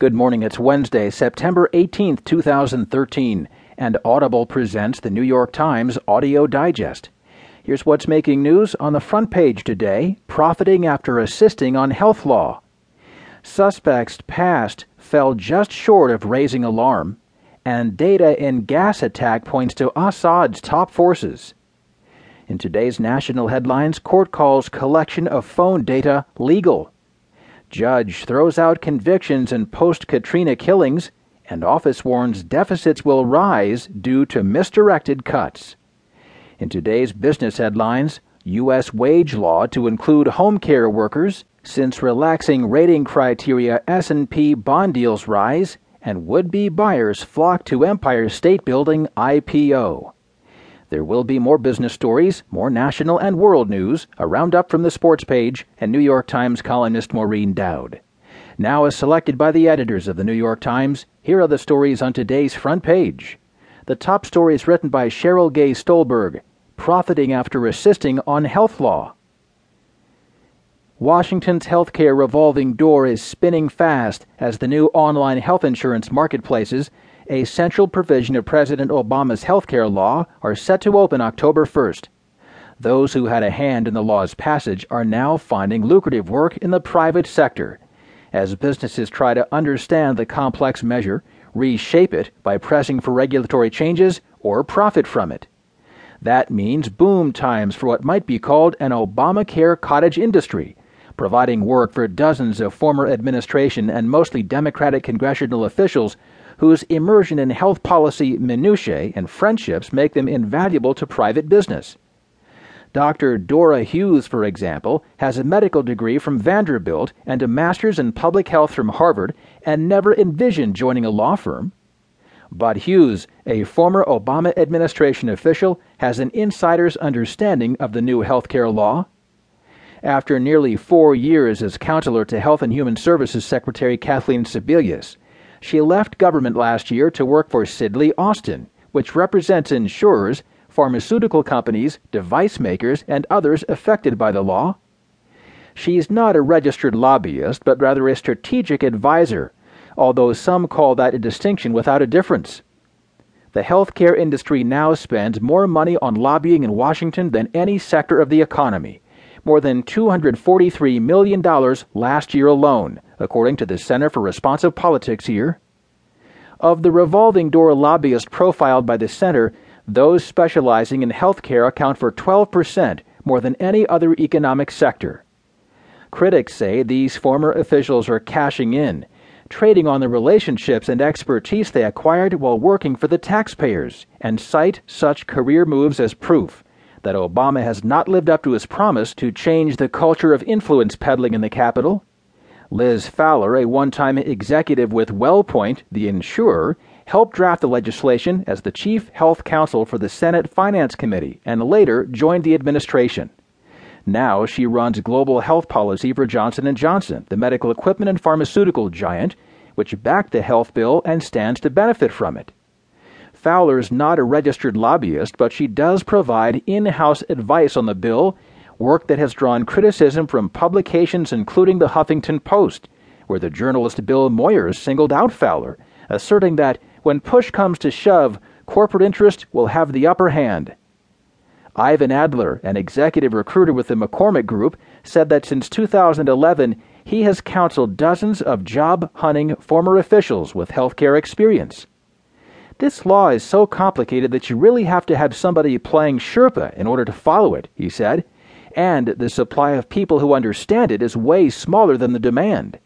Good morning. It's Wednesday, September 18th, 2013, and Audible presents the New York Times Audio Digest. Here's what's making news on the front page today profiting after assisting on health law. Suspects past fell just short of raising alarm, and data in gas attack points to Assad's top forces. In today's national headlines, court calls collection of phone data legal. Judge throws out convictions in post Katrina killings, and office warns deficits will rise due to misdirected cuts. In today's business headlines, U.S. wage law to include home care workers, since relaxing rating criteria S&P bond deals rise, and would-be buyers flock to Empire State Building IPO. There will be more business stories, more national and world news, a roundup from the sports page, and New York Times columnist Maureen Dowd. Now, as selected by the editors of the New York Times, here are the stories on today's front page. The top story is written by Cheryl Gay Stolberg, profiting after assisting on health law. Washington's healthcare revolving door is spinning fast as the new online health insurance marketplaces a central provision of President Obama's health care law, are set to open October 1st. Those who had a hand in the law's passage are now finding lucrative work in the private sector as businesses try to understand the complex measure, reshape it by pressing for regulatory changes, or profit from it. That means boom times for what might be called an Obamacare cottage industry, providing work for dozens of former administration and mostly Democratic congressional officials whose immersion in health policy minutiae and friendships make them invaluable to private business. Dr. Dora Hughes, for example, has a medical degree from Vanderbilt and a master's in public health from Harvard and never envisioned joining a law firm. But Hughes, a former Obama administration official, has an insider's understanding of the new health care law. After nearly four years as counselor to Health and Human Services Secretary Kathleen Sebelius, she left government last year to work for Sidley Austin, which represents insurers, pharmaceutical companies, device makers, and others affected by the law. She's not a registered lobbyist, but rather a strategic advisor, although some call that a distinction without a difference. The healthcare industry now spends more money on lobbying in Washington than any sector of the economy, more than $243 million last year alone, according to the Center for Responsive Politics here. Of the revolving door lobbyists profiled by the center, those specializing in healthcare account for 12%, more than any other economic sector. Critics say these former officials are cashing in, trading on the relationships and expertise they acquired while working for the taxpayers, and cite such career moves as proof that Obama has not lived up to his promise to change the culture of influence peddling in the Capitol. Liz Fowler, a one time executive with WellPoint, the insurer, helped draft the legislation as the chief health counsel for the Senate Finance Committee and later joined the administration. Now she runs global health policy for Johnson & Johnson, the medical equipment and pharmaceutical giant, which backed the health bill and stands to benefit from it. Fowler's not a registered lobbyist, but she does provide in house advice on the bill, work that has drawn criticism from publications including the Huffington Post, where the journalist Bill Moyers singled out Fowler, asserting that when push comes to shove, corporate interest will have the upper hand. Ivan Adler, an executive recruiter with the McCormick Group, said that since 2011, he has counseled dozens of job hunting former officials with healthcare experience. This law is so complicated that you really have to have somebody playing Sherpa in order to follow it, he said, and the supply of people who understand it is way smaller than the demand.